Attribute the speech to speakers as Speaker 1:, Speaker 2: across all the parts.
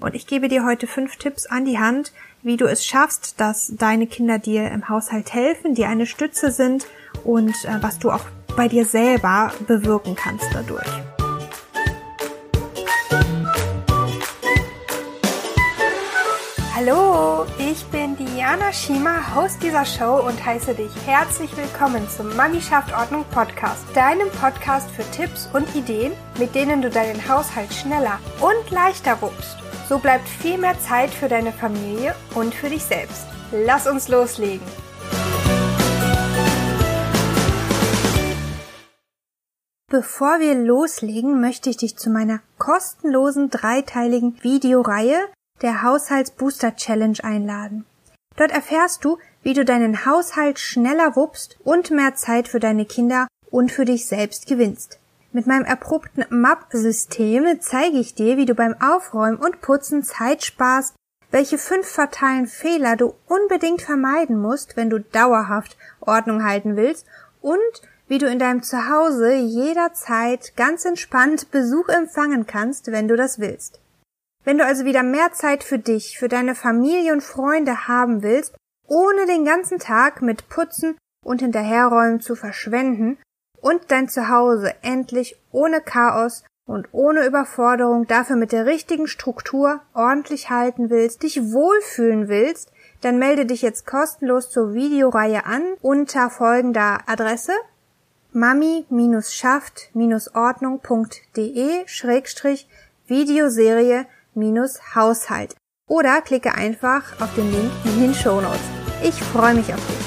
Speaker 1: Und ich gebe dir heute fünf Tipps an die Hand, wie du es schaffst, dass deine Kinder dir im Haushalt helfen, dir eine Stütze sind und äh, was du auch bei dir selber bewirken kannst dadurch.
Speaker 2: Hallo, ich bin Diana Schima, Host dieser Show und heiße dich herzlich willkommen zum Mami schafft Ordnung Podcast, deinem Podcast für Tipps und Ideen, mit denen du deinen Haushalt schneller und leichter wuppst. So bleibt viel mehr Zeit für deine Familie und für dich selbst. Lass uns loslegen.
Speaker 1: Bevor wir loslegen, möchte ich dich zu meiner kostenlosen dreiteiligen Videoreihe der Haushaltsbooster Challenge einladen. Dort erfährst du, wie du deinen Haushalt schneller wuppst und mehr Zeit für deine Kinder und für dich selbst gewinnst. Mit meinem erprobten MAP-System zeige ich dir, wie du beim Aufräumen und Putzen Zeit sparst, welche fünf fatalen Fehler du unbedingt vermeiden musst, wenn du dauerhaft Ordnung halten willst und wie du in deinem Zuhause jederzeit ganz entspannt Besuch empfangen kannst, wenn du das willst. Wenn du also wieder mehr Zeit für dich, für deine Familie und Freunde haben willst, ohne den ganzen Tag mit Putzen und Hinterherräumen zu verschwenden, und dein Zuhause endlich ohne Chaos und ohne Überforderung dafür mit der richtigen Struktur ordentlich halten willst, dich wohlfühlen willst, dann melde dich jetzt kostenlos zur Videoreihe an unter folgender Adresse mami-schafft-ordnung.de Schrägstrich Videoserie Haushalt oder klicke einfach auf den Link in den Show Notes. Ich freue mich auf dich.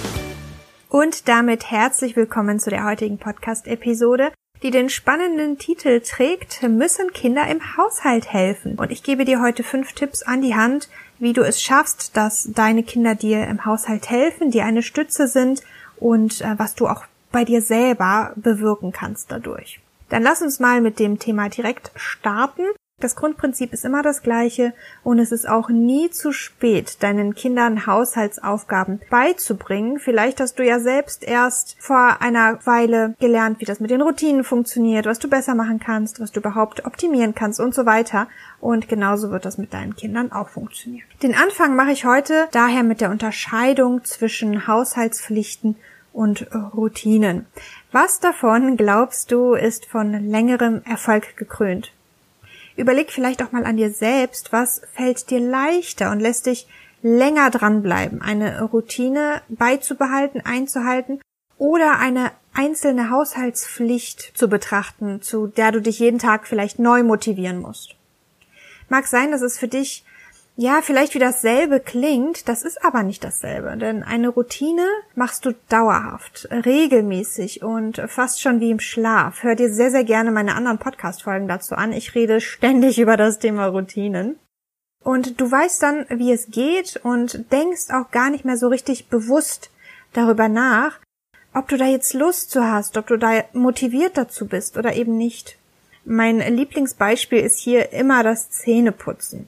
Speaker 1: Und damit herzlich willkommen zu der heutigen Podcast-Episode, die den spannenden Titel trägt, müssen Kinder im Haushalt helfen. Und ich gebe dir heute fünf Tipps an die Hand, wie du es schaffst, dass deine Kinder dir im Haushalt helfen, dir eine Stütze sind und äh, was du auch bei dir selber bewirken kannst dadurch. Dann lass uns mal mit dem Thema direkt starten. Das Grundprinzip ist immer das gleiche und es ist auch nie zu spät, deinen Kindern Haushaltsaufgaben beizubringen. Vielleicht hast du ja selbst erst vor einer Weile gelernt, wie das mit den Routinen funktioniert, was du besser machen kannst, was du überhaupt optimieren kannst und so weiter. Und genauso wird das mit deinen Kindern auch funktionieren. Den Anfang mache ich heute daher mit der Unterscheidung zwischen Haushaltspflichten und Routinen. Was davon glaubst du ist von längerem Erfolg gekrönt? Überleg vielleicht auch mal an dir selbst, was fällt dir leichter und lässt dich länger dranbleiben, eine Routine beizubehalten, einzuhalten oder eine einzelne Haushaltspflicht zu betrachten, zu der du dich jeden Tag vielleicht neu motivieren musst. Mag sein, dass es für dich ja, vielleicht wie dasselbe klingt, das ist aber nicht dasselbe, denn eine Routine machst du dauerhaft, regelmäßig und fast schon wie im Schlaf. Hör dir sehr, sehr gerne meine anderen Podcast-Folgen dazu an. Ich rede ständig über das Thema Routinen. Und du weißt dann, wie es geht und denkst auch gar nicht mehr so richtig bewusst darüber nach, ob du da jetzt Lust zu hast, ob du da motiviert dazu bist oder eben nicht. Mein Lieblingsbeispiel ist hier immer das Zähneputzen.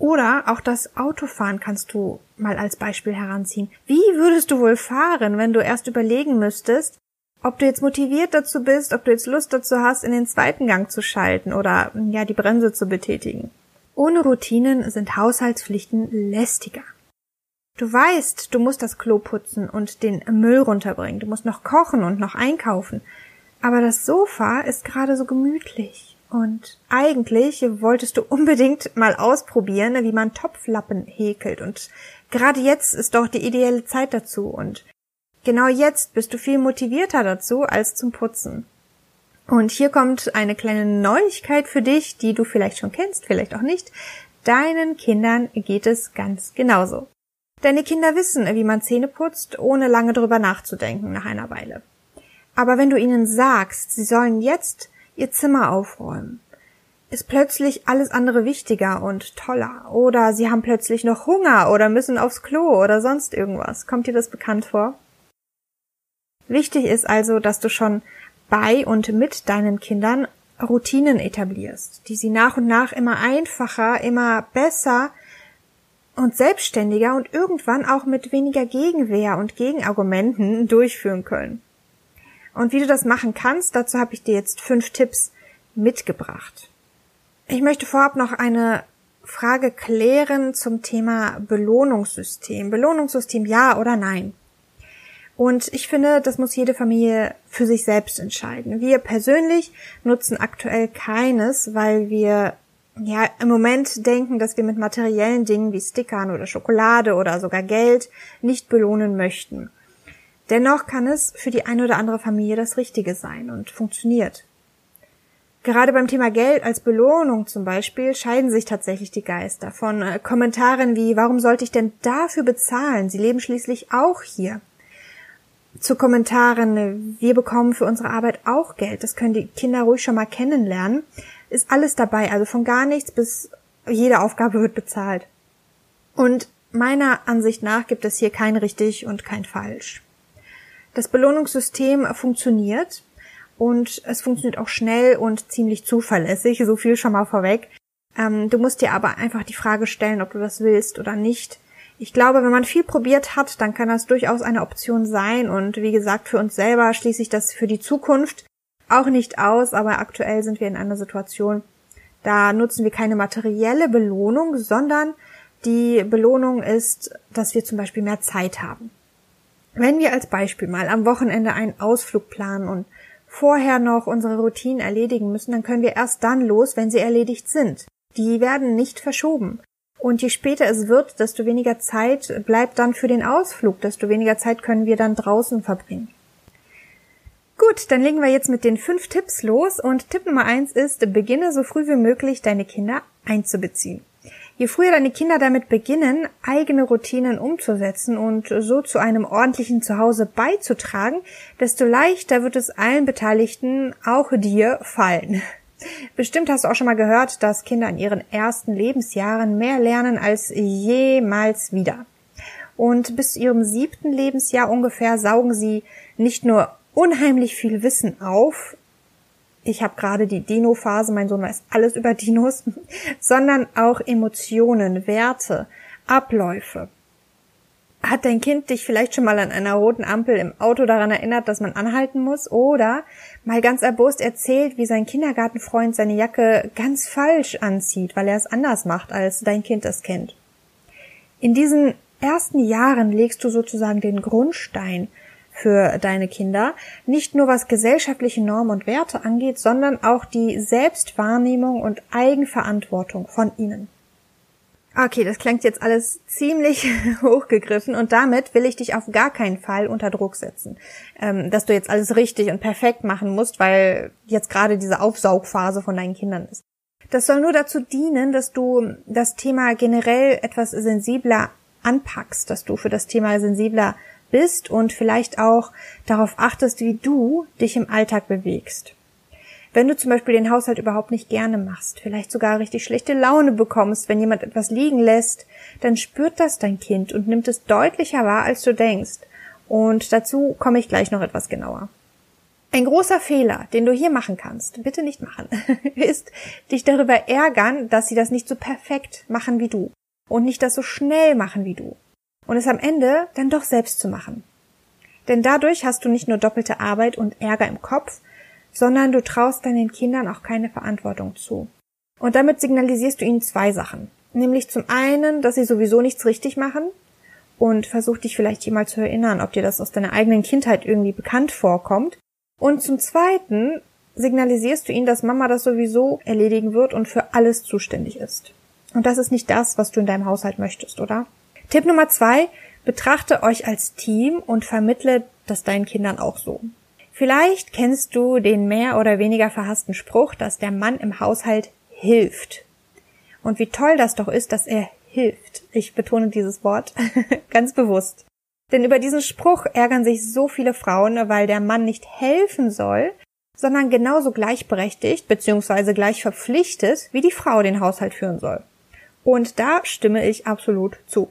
Speaker 1: Oder auch das Autofahren kannst du mal als Beispiel heranziehen. Wie würdest du wohl fahren, wenn du erst überlegen müsstest, ob du jetzt motiviert dazu bist, ob du jetzt Lust dazu hast, in den zweiten Gang zu schalten oder ja die Bremse zu betätigen. Ohne Routinen sind Haushaltspflichten lästiger. Du weißt, du musst das Klo putzen und den Müll runterbringen, du musst noch kochen und noch einkaufen, aber das Sofa ist gerade so gemütlich. Und eigentlich wolltest du unbedingt mal ausprobieren, wie man Topflappen häkelt. Und gerade jetzt ist doch die ideelle Zeit dazu. Und genau jetzt bist du viel motivierter dazu als zum Putzen. Und hier kommt eine kleine Neuigkeit für dich, die du vielleicht schon kennst, vielleicht auch nicht. Deinen Kindern geht es ganz genauso. Deine Kinder wissen, wie man Zähne putzt, ohne lange drüber nachzudenken nach einer Weile. Aber wenn du ihnen sagst, sie sollen jetzt ihr Zimmer aufräumen. Ist plötzlich alles andere wichtiger und toller. Oder sie haben plötzlich noch Hunger oder müssen aufs Klo oder sonst irgendwas. Kommt dir das bekannt vor? Wichtig ist also, dass du schon bei und mit deinen Kindern Routinen etablierst, die sie nach und nach immer einfacher, immer besser und selbstständiger und irgendwann auch mit weniger Gegenwehr und Gegenargumenten durchführen können. Und wie du das machen kannst, dazu habe ich dir jetzt fünf Tipps mitgebracht. Ich möchte vorab noch eine Frage klären zum Thema Belohnungssystem. Belohnungssystem ja oder nein? Und ich finde, das muss jede Familie für sich selbst entscheiden. Wir persönlich nutzen aktuell keines, weil wir ja im Moment denken, dass wir mit materiellen Dingen wie Stickern oder Schokolade oder sogar Geld nicht belohnen möchten. Dennoch kann es für die eine oder andere Familie das Richtige sein und funktioniert. Gerade beim Thema Geld als Belohnung zum Beispiel scheiden sich tatsächlich die Geister von äh, Kommentaren wie, warum sollte ich denn dafür bezahlen? Sie leben schließlich auch hier zu Kommentaren, wir bekommen für unsere Arbeit auch Geld, das können die Kinder ruhig schon mal kennenlernen, ist alles dabei, also von gar nichts bis jede Aufgabe wird bezahlt. Und meiner Ansicht nach gibt es hier kein richtig und kein falsch. Das Belohnungssystem funktioniert und es funktioniert auch schnell und ziemlich zuverlässig, so viel schon mal vorweg. Ähm, du musst dir aber einfach die Frage stellen, ob du das willst oder nicht. Ich glaube, wenn man viel probiert hat, dann kann das durchaus eine Option sein und wie gesagt, für uns selber schließe ich das für die Zukunft auch nicht aus, aber aktuell sind wir in einer Situation, da nutzen wir keine materielle Belohnung, sondern die Belohnung ist, dass wir zum Beispiel mehr Zeit haben. Wenn wir als Beispiel mal am Wochenende einen Ausflug planen und vorher noch unsere Routinen erledigen müssen, dann können wir erst dann los, wenn sie erledigt sind. Die werden nicht verschoben. Und je später es wird, desto weniger Zeit bleibt dann für den Ausflug, desto weniger Zeit können wir dann draußen verbringen. Gut, dann legen wir jetzt mit den fünf Tipps los und Tipp Nummer eins ist, beginne so früh wie möglich deine Kinder einzubeziehen. Je früher deine Kinder damit beginnen, eigene Routinen umzusetzen und so zu einem ordentlichen Zuhause beizutragen, desto leichter wird es allen Beteiligten, auch dir, fallen. Bestimmt hast du auch schon mal gehört, dass Kinder in ihren ersten Lebensjahren mehr lernen als jemals wieder. Und bis zu ihrem siebten Lebensjahr ungefähr saugen sie nicht nur unheimlich viel Wissen auf, ich habe gerade die Dino-Phase, mein Sohn weiß alles über Dinos, sondern auch Emotionen, Werte, Abläufe. Hat dein Kind dich vielleicht schon mal an einer roten Ampel im Auto daran erinnert, dass man anhalten muss? Oder mal ganz erbost erzählt, wie sein Kindergartenfreund seine Jacke ganz falsch anzieht, weil er es anders macht, als dein Kind es kennt? In diesen ersten Jahren legst du sozusagen den Grundstein für deine Kinder, nicht nur was gesellschaftliche Normen und Werte angeht, sondern auch die Selbstwahrnehmung und Eigenverantwortung von ihnen. Okay, das klingt jetzt alles ziemlich hochgegriffen und damit will ich dich auf gar keinen Fall unter Druck setzen, ähm, dass du jetzt alles richtig und perfekt machen musst, weil jetzt gerade diese Aufsaugphase von deinen Kindern ist. Das soll nur dazu dienen, dass du das Thema generell etwas sensibler anpackst, dass du für das Thema sensibler bist und vielleicht auch darauf achtest, wie du dich im Alltag bewegst. Wenn du zum Beispiel den Haushalt überhaupt nicht gerne machst, vielleicht sogar richtig schlechte Laune bekommst, wenn jemand etwas liegen lässt, dann spürt das dein Kind und nimmt es deutlicher wahr, als du denkst. Und dazu komme ich gleich noch etwas genauer. Ein großer Fehler, den du hier machen kannst, bitte nicht machen, ist dich darüber ärgern, dass sie das nicht so perfekt machen wie du und nicht das so schnell machen wie du und es am Ende dann doch selbst zu machen. Denn dadurch hast du nicht nur doppelte Arbeit und Ärger im Kopf, sondern du traust deinen Kindern auch keine Verantwortung zu. Und damit signalisierst du ihnen zwei Sachen. Nämlich zum einen, dass sie sowieso nichts richtig machen und versuch dich vielleicht mal zu erinnern, ob dir das aus deiner eigenen Kindheit irgendwie bekannt vorkommt. Und zum zweiten signalisierst du ihnen, dass Mama das sowieso erledigen wird und für alles zuständig ist. Und das ist nicht das, was du in deinem Haushalt möchtest, oder? Tipp Nummer zwei, betrachte euch als Team und vermittle das deinen Kindern auch so. Vielleicht kennst du den mehr oder weniger verhassten Spruch, dass der Mann im Haushalt hilft. Und wie toll das doch ist, dass er hilft. Ich betone dieses Wort ganz bewusst. Denn über diesen Spruch ärgern sich so viele Frauen, weil der Mann nicht helfen soll, sondern genauso gleichberechtigt bzw. gleich verpflichtet, wie die Frau den Haushalt führen soll. Und da stimme ich absolut zu.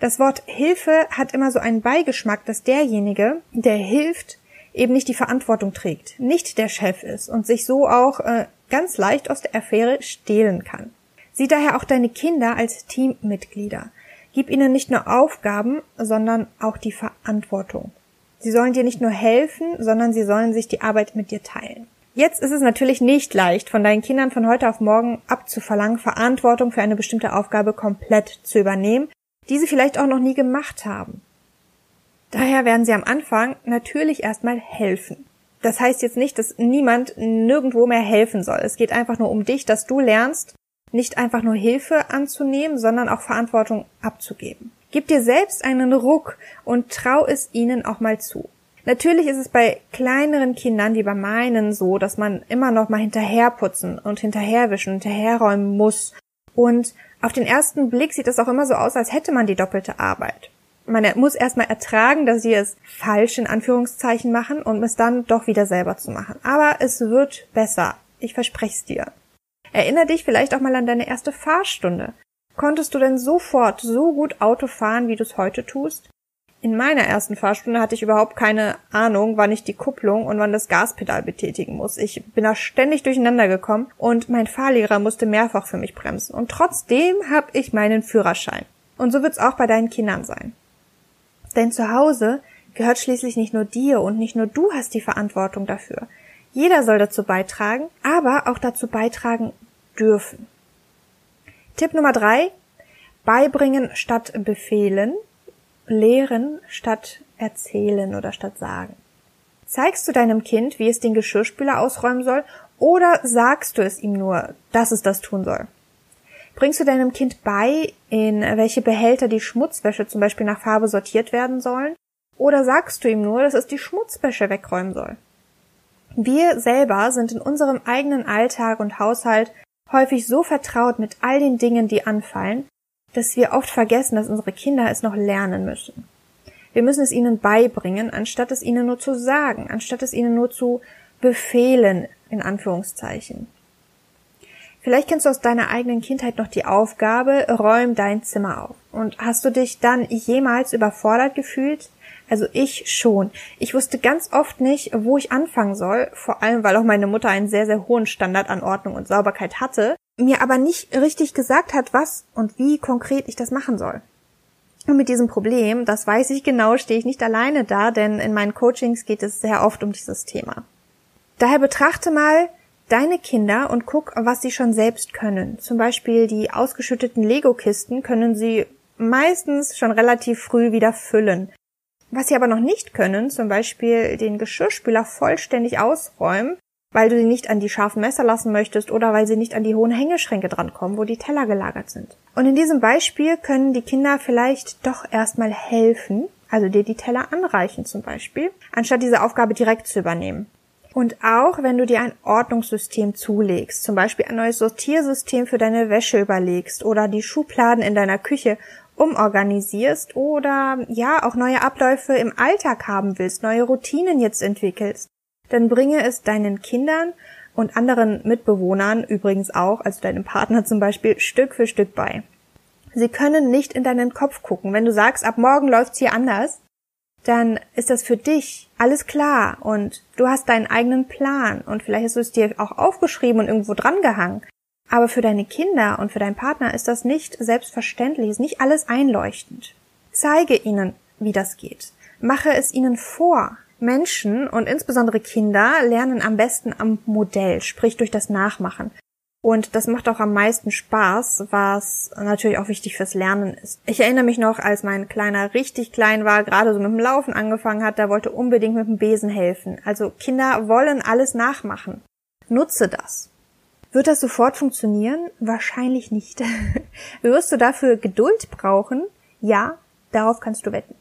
Speaker 1: Das Wort Hilfe hat immer so einen Beigeschmack, dass derjenige, der hilft, eben nicht die Verantwortung trägt, nicht der Chef ist und sich so auch äh, ganz leicht aus der Affäre stehlen kann. Sieh daher auch deine Kinder als Teammitglieder. Gib ihnen nicht nur Aufgaben, sondern auch die Verantwortung. Sie sollen dir nicht nur helfen, sondern sie sollen sich die Arbeit mit dir teilen. Jetzt ist es natürlich nicht leicht, von deinen Kindern von heute auf morgen abzuverlangen, Verantwortung für eine bestimmte Aufgabe komplett zu übernehmen, die sie vielleicht auch noch nie gemacht haben. Daher werden sie am Anfang natürlich erstmal helfen. Das heißt jetzt nicht, dass niemand nirgendwo mehr helfen soll. Es geht einfach nur um dich, dass du lernst, nicht einfach nur Hilfe anzunehmen, sondern auch Verantwortung abzugeben. Gib dir selbst einen Ruck und trau es ihnen auch mal zu. Natürlich ist es bei kleineren Kindern, die bei meinen, so, dass man immer noch mal hinterherputzen und hinterherwischen hinterherräumen muss. Und auf den ersten Blick sieht es auch immer so aus, als hätte man die doppelte Arbeit. Man muss erstmal ertragen, dass sie es falsch in Anführungszeichen machen und es dann doch wieder selber zu machen. Aber es wird besser. Ich verspreche es dir. Erinner dich vielleicht auch mal an deine erste Fahrstunde. Konntest du denn sofort so gut Auto fahren, wie du es heute tust? In meiner ersten Fahrstunde hatte ich überhaupt keine Ahnung, wann ich die Kupplung und wann das Gaspedal betätigen muss. Ich bin da ständig durcheinander gekommen und mein Fahrlehrer musste mehrfach für mich bremsen. Und trotzdem habe ich meinen Führerschein. Und so wird's auch bei deinen Kindern sein. Denn zu Hause gehört schließlich nicht nur dir und nicht nur du hast die Verantwortung dafür. Jeder soll dazu beitragen, aber auch dazu beitragen dürfen. Tipp Nummer drei. Beibringen statt befehlen lehren statt erzählen oder statt sagen. Zeigst du deinem Kind, wie es den Geschirrspüler ausräumen soll, oder sagst du es ihm nur, dass es das tun soll? Bringst du deinem Kind bei, in welche Behälter die Schmutzwäsche zum Beispiel nach Farbe sortiert werden sollen? Oder sagst du ihm nur, dass es die Schmutzwäsche wegräumen soll? Wir selber sind in unserem eigenen Alltag und Haushalt häufig so vertraut mit all den Dingen, die anfallen, dass wir oft vergessen, dass unsere Kinder es noch lernen müssen. Wir müssen es ihnen beibringen, anstatt es ihnen nur zu sagen, anstatt es ihnen nur zu befehlen, in Anführungszeichen. Vielleicht kennst du aus deiner eigenen Kindheit noch die Aufgabe, räum dein Zimmer auf. Und hast du dich dann jemals überfordert gefühlt? Also ich schon. Ich wusste ganz oft nicht, wo ich anfangen soll, vor allem weil auch meine Mutter einen sehr, sehr hohen Standard an Ordnung und Sauberkeit hatte mir aber nicht richtig gesagt hat, was und wie konkret ich das machen soll. Und mit diesem Problem, das weiß ich genau, stehe ich nicht alleine da, denn in meinen Coachings geht es sehr oft um dieses Thema. Daher betrachte mal deine Kinder und guck, was sie schon selbst können. Zum Beispiel die ausgeschütteten Lego-Kisten können sie meistens schon relativ früh wieder füllen. Was sie aber noch nicht können, zum Beispiel den Geschirrspüler vollständig ausräumen, weil du sie nicht an die scharfen Messer lassen möchtest oder weil sie nicht an die hohen Hängeschränke drankommen, wo die Teller gelagert sind. Und in diesem Beispiel können die Kinder vielleicht doch erstmal helfen, also dir die Teller anreichen zum Beispiel, anstatt diese Aufgabe direkt zu übernehmen. Und auch wenn du dir ein Ordnungssystem zulegst, zum Beispiel ein neues Sortiersystem für deine Wäsche überlegst oder die Schubladen in deiner Küche umorganisierst oder ja auch neue Abläufe im Alltag haben willst, neue Routinen jetzt entwickelst, dann bringe es deinen Kindern und anderen Mitbewohnern übrigens auch, also deinem Partner zum Beispiel, Stück für Stück bei. Sie können nicht in deinen Kopf gucken. Wenn du sagst, ab morgen läuft's hier anders, dann ist das für dich alles klar und du hast deinen eigenen Plan und vielleicht hast du es dir auch aufgeschrieben und irgendwo dran gehangen. Aber für deine Kinder und für deinen Partner ist das nicht selbstverständlich, ist nicht alles einleuchtend. Zeige ihnen, wie das geht. Mache es ihnen vor. Menschen und insbesondere Kinder lernen am besten am Modell, sprich durch das Nachmachen. Und das macht auch am meisten Spaß, was natürlich auch wichtig fürs Lernen ist. Ich erinnere mich noch, als mein Kleiner richtig klein war, gerade so mit dem Laufen angefangen hat, der wollte unbedingt mit dem Besen helfen. Also Kinder wollen alles nachmachen. Nutze das. Wird das sofort funktionieren? Wahrscheinlich nicht. Wirst du dafür Geduld brauchen? Ja, darauf kannst du wetten.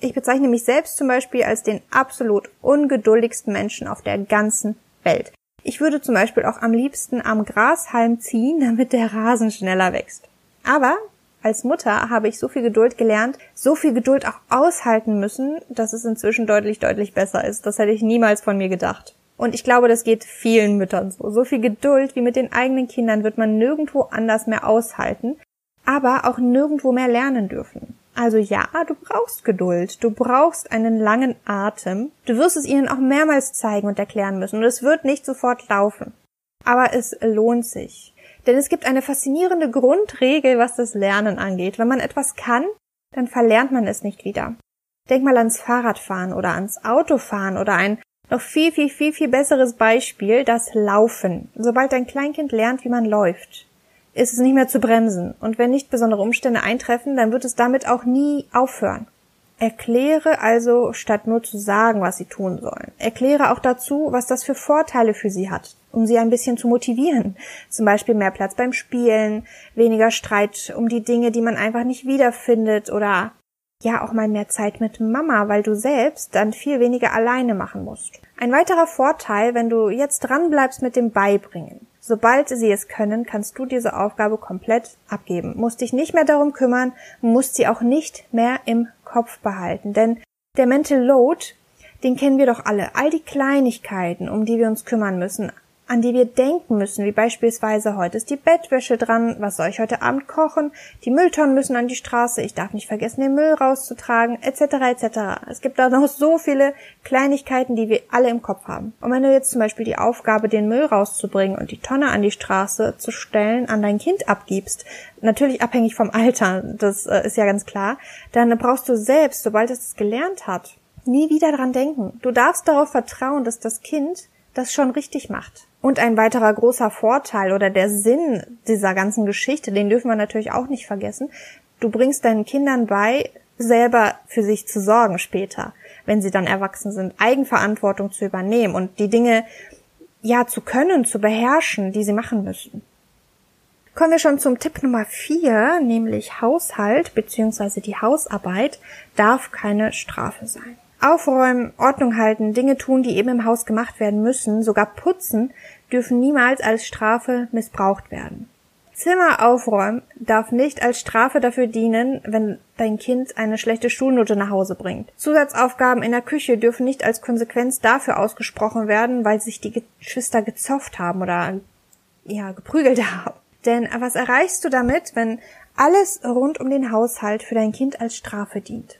Speaker 1: Ich bezeichne mich selbst zum Beispiel als den absolut ungeduldigsten Menschen auf der ganzen Welt. Ich würde zum Beispiel auch am liebsten am Grashalm ziehen, damit der Rasen schneller wächst. Aber als Mutter habe ich so viel Geduld gelernt, so viel Geduld auch aushalten müssen, dass es inzwischen deutlich, deutlich besser ist. Das hätte ich niemals von mir gedacht. Und ich glaube, das geht vielen Müttern so. So viel Geduld wie mit den eigenen Kindern wird man nirgendwo anders mehr aushalten, aber auch nirgendwo mehr lernen dürfen. Also ja, du brauchst Geduld, du brauchst einen langen Atem. Du wirst es ihnen auch mehrmals zeigen und erklären müssen und es wird nicht sofort laufen. Aber es lohnt sich. Denn es gibt eine faszinierende Grundregel, was das Lernen angeht. Wenn man etwas kann, dann verlernt man es nicht wieder. Denk mal ans Fahrradfahren oder ans Autofahren oder ein Noch viel, viel, viel, viel besseres Beispiel, das Laufen. Sobald dein Kleinkind lernt, wie man läuft, ist es nicht mehr zu bremsen. Und wenn nicht besondere Umstände eintreffen, dann wird es damit auch nie aufhören. Erkläre also, statt nur zu sagen, was sie tun sollen. Erkläre auch dazu, was das für Vorteile für sie hat, um sie ein bisschen zu motivieren. Zum Beispiel mehr Platz beim Spielen, weniger Streit um die Dinge, die man einfach nicht wiederfindet oder ja auch mal mehr Zeit mit Mama, weil du selbst dann viel weniger alleine machen musst. Ein weiterer Vorteil, wenn du jetzt dran bleibst mit dem Beibringen. Sobald sie es können, kannst du diese Aufgabe komplett abgeben. Musst dich nicht mehr darum kümmern, musst sie auch nicht mehr im Kopf behalten. Denn der Mental Load, den kennen wir doch alle. All die Kleinigkeiten, um die wir uns kümmern müssen, an die wir denken müssen, wie beispielsweise heute ist die Bettwäsche dran, was soll ich heute Abend kochen, die Mülltonnen müssen an die Straße, ich darf nicht vergessen, den Müll rauszutragen, etc. etc. Es gibt da noch so viele Kleinigkeiten, die wir alle im Kopf haben. Und wenn du jetzt zum Beispiel die Aufgabe, den Müll rauszubringen und die Tonne an die Straße zu stellen, an dein Kind abgibst, natürlich abhängig vom Alter, das äh, ist ja ganz klar, dann brauchst du selbst, sobald es es gelernt hat, nie wieder dran denken. Du darfst darauf vertrauen, dass das Kind das schon richtig macht. Und ein weiterer großer Vorteil oder der Sinn dieser ganzen Geschichte, den dürfen wir natürlich auch nicht vergessen. Du bringst deinen Kindern bei, selber für sich zu sorgen später, wenn sie dann erwachsen sind, Eigenverantwortung zu übernehmen und die Dinge ja zu können, zu beherrschen, die sie machen müssen. Kommen wir schon zum Tipp Nummer vier, nämlich Haushalt bzw. die Hausarbeit darf keine Strafe sein. Aufräumen, Ordnung halten, Dinge tun, die eben im Haus gemacht werden müssen, sogar putzen, dürfen niemals als Strafe missbraucht werden. Zimmer aufräumen darf nicht als Strafe dafür dienen, wenn dein Kind eine schlechte Schulnote nach Hause bringt. Zusatzaufgaben in der Küche dürfen nicht als Konsequenz dafür ausgesprochen werden, weil sich die Geschwister gezofft haben oder ja, geprügelt haben. Denn was erreichst du damit, wenn alles rund um den Haushalt für dein Kind als Strafe dient?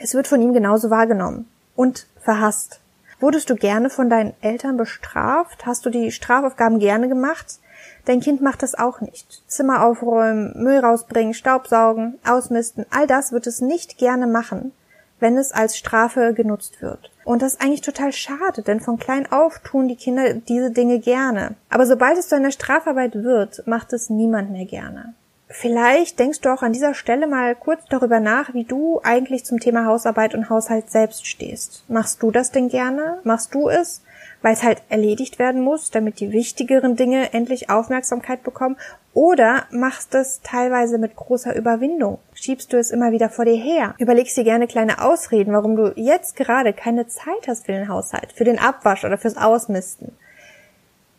Speaker 1: Es wird von ihm genauso wahrgenommen und verhasst. Wurdest du gerne von deinen Eltern bestraft? Hast du die Strafaufgaben gerne gemacht? Dein Kind macht das auch nicht. Zimmer aufräumen, Müll rausbringen, Staubsaugen, ausmisten, all das wird es nicht gerne machen, wenn es als Strafe genutzt wird. Und das ist eigentlich total schade, denn von klein auf tun die Kinder diese Dinge gerne. Aber sobald es zu einer Strafarbeit wird, macht es niemand mehr gerne. Vielleicht denkst du auch an dieser Stelle mal kurz darüber nach, wie du eigentlich zum Thema Hausarbeit und Haushalt selbst stehst. Machst du das denn gerne? Machst du es, weil es halt erledigt werden muss, damit die wichtigeren Dinge endlich Aufmerksamkeit bekommen? Oder machst du es teilweise mit großer Überwindung? Schiebst du es immer wieder vor dir her? Überlegst dir gerne kleine Ausreden, warum du jetzt gerade keine Zeit hast für den Haushalt, für den Abwasch oder fürs Ausmisten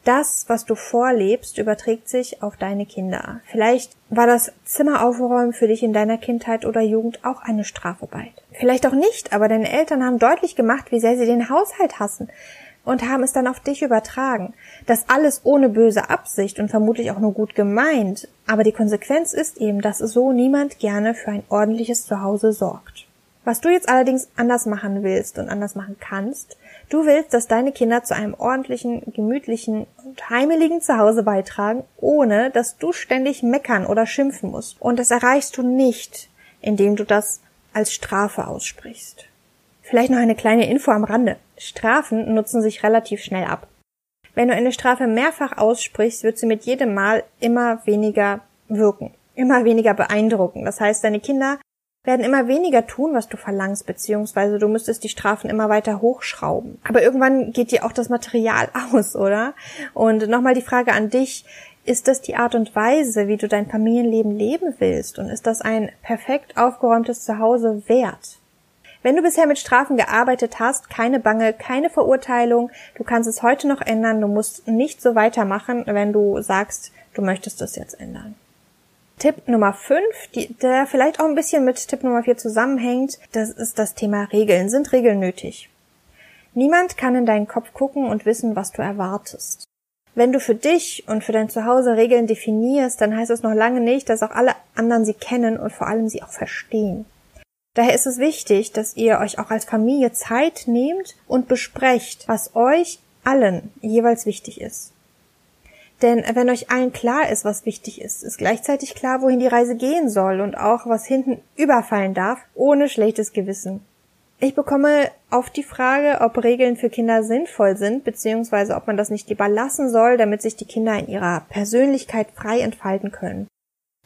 Speaker 1: das, was du vorlebst, überträgt sich auf deine Kinder. Vielleicht war das Zimmeraufräumen für dich in deiner Kindheit oder Jugend auch eine Strafarbeit. Vielleicht auch nicht, aber deine Eltern haben deutlich gemacht, wie sehr sie den Haushalt hassen und haben es dann auf dich übertragen. Das alles ohne böse Absicht und vermutlich auch nur gut gemeint, aber die Konsequenz ist eben, dass so niemand gerne für ein ordentliches Zuhause sorgt. Was du jetzt allerdings anders machen willst und anders machen kannst, Du willst, dass deine Kinder zu einem ordentlichen, gemütlichen und heimeligen Zuhause beitragen, ohne dass du ständig meckern oder schimpfen musst. Und das erreichst du nicht, indem du das als Strafe aussprichst. Vielleicht noch eine kleine Info am Rande. Strafen nutzen sich relativ schnell ab. Wenn du eine Strafe mehrfach aussprichst, wird sie mit jedem Mal immer weniger wirken, immer weniger beeindrucken. Das heißt, deine Kinder werden immer weniger tun, was du verlangst, beziehungsweise du müsstest die Strafen immer weiter hochschrauben. Aber irgendwann geht dir auch das Material aus, oder? Und nochmal die Frage an dich, ist das die Art und Weise, wie du dein Familienleben leben willst? Und ist das ein perfekt aufgeräumtes Zuhause wert? Wenn du bisher mit Strafen gearbeitet hast, keine Bange, keine Verurteilung, du kannst es heute noch ändern, du musst nicht so weitermachen, wenn du sagst, du möchtest es jetzt ändern. Tipp Nummer 5, die, der vielleicht auch ein bisschen mit Tipp Nummer 4 zusammenhängt, das ist das Thema Regeln. Sind Regeln nötig? Niemand kann in deinen Kopf gucken und wissen, was du erwartest. Wenn du für dich und für dein Zuhause Regeln definierst, dann heißt es noch lange nicht, dass auch alle anderen sie kennen und vor allem sie auch verstehen. Daher ist es wichtig, dass ihr euch auch als Familie Zeit nehmt und besprecht, was euch allen jeweils wichtig ist. Denn wenn euch allen klar ist, was wichtig ist, ist gleichzeitig klar, wohin die Reise gehen soll und auch, was hinten überfallen darf, ohne schlechtes Gewissen. Ich bekomme oft die Frage, ob Regeln für Kinder sinnvoll sind, beziehungsweise ob man das nicht lieber lassen soll, damit sich die Kinder in ihrer Persönlichkeit frei entfalten können.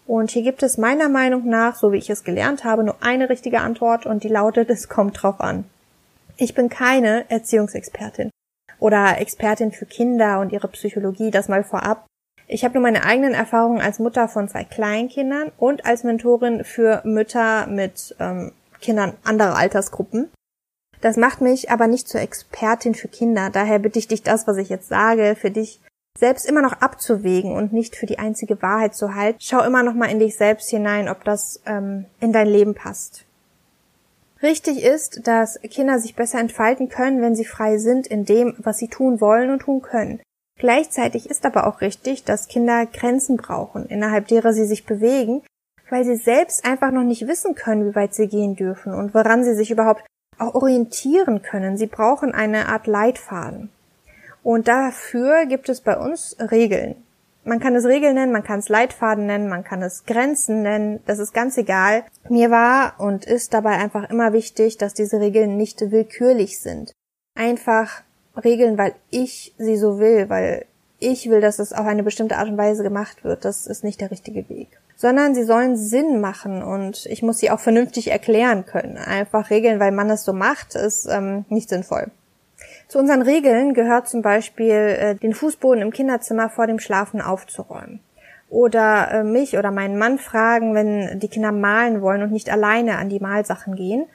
Speaker 1: Und hier gibt es meiner Meinung nach, so wie ich es gelernt habe, nur eine richtige Antwort und die lautet, es kommt drauf an. Ich bin keine Erziehungsexpertin oder Expertin für Kinder und ihre Psychologie, das mal vorab. Ich habe nur meine eigenen Erfahrungen als Mutter von zwei Kleinkindern und als Mentorin für Mütter mit ähm, Kindern anderer Altersgruppen. Das macht mich aber nicht zur Expertin für Kinder. Daher bitte ich dich, das, was ich jetzt sage, für dich selbst immer noch abzuwägen und nicht für die einzige Wahrheit zu halten. Schau immer noch mal in dich selbst hinein, ob das ähm, in dein Leben passt. Richtig ist, dass Kinder sich besser entfalten können, wenn sie frei sind in dem, was sie tun wollen und tun können. Gleichzeitig ist aber auch richtig, dass Kinder Grenzen brauchen, innerhalb derer sie sich bewegen, weil sie selbst einfach noch nicht wissen können, wie weit sie gehen dürfen und woran sie sich überhaupt auch orientieren können. Sie brauchen eine Art Leitfaden. Und dafür gibt es bei uns Regeln. Man kann es Regeln nennen, man kann es Leitfaden nennen, man kann es Grenzen nennen, das ist ganz egal. Mir war und ist dabei einfach immer wichtig, dass diese Regeln nicht willkürlich sind. Einfach Regeln, weil ich sie so will, weil ich will, dass es auf eine bestimmte Art und Weise gemacht wird. Das ist nicht der richtige Weg. Sondern sie sollen Sinn machen und ich muss sie auch vernünftig erklären können. Einfach Regeln, weil man es so macht, ist ähm, nicht sinnvoll. Zu unseren Regeln gehört zum Beispiel, äh, den Fußboden im Kinderzimmer vor dem Schlafen aufzuräumen. Oder äh, mich oder meinen Mann fragen, wenn die Kinder malen wollen und nicht alleine an die Malsachen gehen.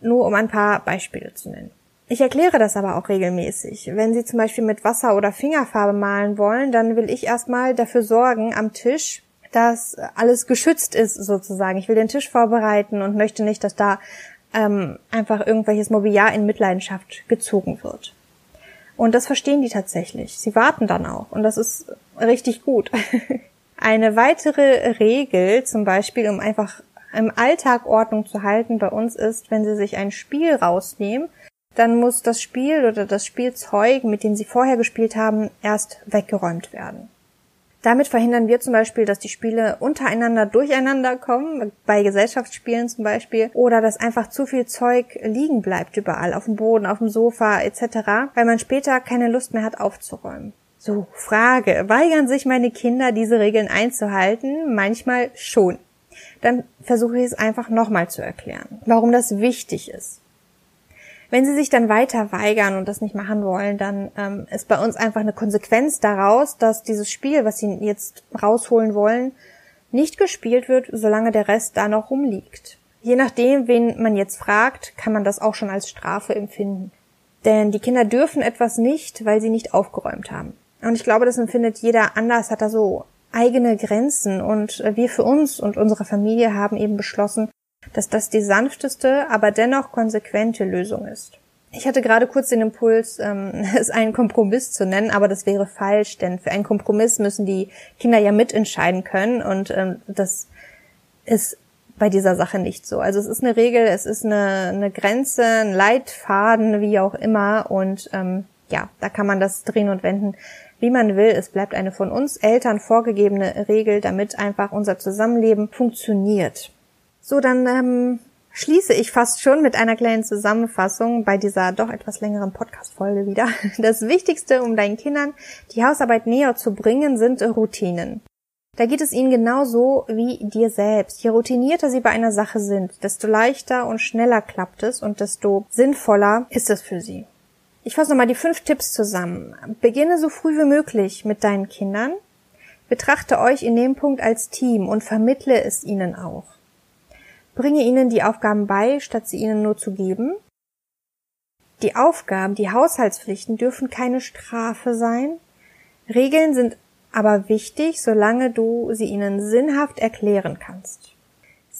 Speaker 1: Nur um ein paar Beispiele zu nennen. Ich erkläre das aber auch regelmäßig. Wenn Sie zum Beispiel mit Wasser oder Fingerfarbe malen wollen, dann will ich erstmal dafür sorgen am Tisch, dass alles geschützt ist sozusagen. Ich will den Tisch vorbereiten und möchte nicht, dass da ähm, einfach irgendwelches Mobiliar in Mitleidenschaft gezogen wird. Und das verstehen die tatsächlich. Sie warten dann auch. Und das ist richtig gut. Eine weitere Regel, zum Beispiel, um einfach im Alltag Ordnung zu halten bei uns ist, wenn Sie sich ein Spiel rausnehmen, dann muss das Spiel oder das Spielzeug, mit dem Sie vorher gespielt haben, erst weggeräumt werden. Damit verhindern wir zum Beispiel, dass die Spiele untereinander durcheinander kommen, bei Gesellschaftsspielen zum Beispiel, oder dass einfach zu viel Zeug liegen bleibt überall, auf dem Boden, auf dem Sofa etc., weil man später keine Lust mehr hat aufzuräumen. So, Frage, weigern sich meine Kinder, diese Regeln einzuhalten? Manchmal schon. Dann versuche ich es einfach nochmal zu erklären, warum das wichtig ist. Wenn sie sich dann weiter weigern und das nicht machen wollen, dann ähm, ist bei uns einfach eine Konsequenz daraus, dass dieses Spiel, was sie jetzt rausholen wollen, nicht gespielt wird, solange der Rest da noch rumliegt. Je nachdem, wen man jetzt fragt, kann man das auch schon als Strafe empfinden. Denn die Kinder dürfen etwas nicht, weil sie nicht aufgeräumt haben. Und ich glaube, das empfindet jeder anders, hat da so eigene Grenzen. Und wir für uns und unsere Familie haben eben beschlossen, dass das die sanfteste, aber dennoch konsequente Lösung ist. Ich hatte gerade kurz den Impuls, ähm, es einen Kompromiss zu nennen, aber das wäre falsch, denn für einen Kompromiss müssen die Kinder ja mitentscheiden können und ähm, das ist bei dieser Sache nicht so. Also es ist eine Regel, es ist eine, eine Grenze, ein Leitfaden, wie auch immer und ähm, ja, da kann man das drehen und wenden, wie man will. Es bleibt eine von uns Eltern vorgegebene Regel, damit einfach unser Zusammenleben funktioniert. So, dann ähm, schließe ich fast schon mit einer kleinen Zusammenfassung bei dieser doch etwas längeren Podcast-Folge wieder. Das Wichtigste, um deinen Kindern die Hausarbeit näher zu bringen, sind Routinen. Da geht es ihnen genauso wie dir selbst. Je routinierter sie bei einer Sache sind, desto leichter und schneller klappt es und desto sinnvoller ist es für sie. Ich fasse nochmal die fünf Tipps zusammen. Beginne so früh wie möglich mit deinen Kindern. Betrachte euch in dem Punkt als Team und vermittle es ihnen auch. Bringe ihnen die Aufgaben bei, statt sie ihnen nur zu geben. Die Aufgaben, die Haushaltspflichten dürfen keine Strafe sein. Regeln sind aber wichtig, solange du sie ihnen sinnhaft erklären kannst.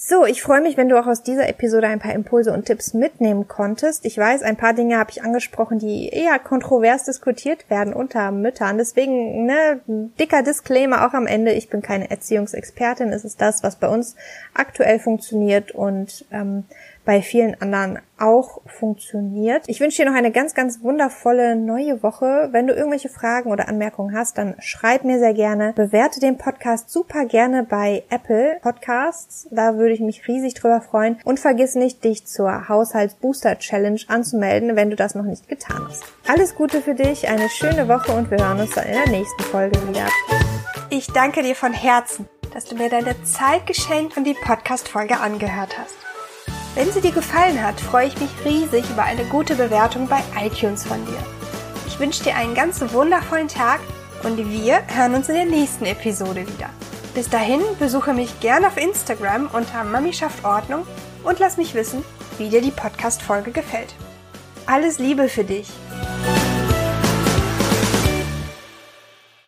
Speaker 1: So, ich freue mich, wenn du auch aus dieser Episode ein paar Impulse und Tipps mitnehmen konntest. Ich weiß, ein paar Dinge habe ich angesprochen, die eher kontrovers diskutiert werden unter Müttern. Deswegen, ne, dicker Disclaimer auch am Ende. Ich bin keine Erziehungsexpertin. Es ist das, was bei uns aktuell funktioniert und ähm, bei vielen anderen auch funktioniert. Ich wünsche dir noch eine ganz, ganz wundervolle neue Woche. Wenn du irgendwelche Fragen oder Anmerkungen hast, dann schreib mir sehr gerne. Bewerte den Podcast super gerne bei Apple Podcasts. Da würde ich mich riesig drüber freuen. Und vergiss nicht, dich zur Haushaltsbooster Challenge anzumelden, wenn du das noch nicht getan hast. Alles Gute für dich, eine schöne Woche und wir hören uns dann in der nächsten Folge wieder.
Speaker 2: Ich danke dir von Herzen, dass du mir deine Zeit geschenkt und die Podcast-Folge angehört hast. Wenn sie dir gefallen hat, freue ich mich riesig über eine gute Bewertung bei iTunes von dir. Ich wünsche dir einen ganz wundervollen Tag und wir hören uns in der nächsten Episode wieder. Bis dahin besuche mich gerne auf Instagram unter Mami schafft Ordnung und lass mich wissen, wie dir die Podcast-Folge gefällt. Alles Liebe für dich!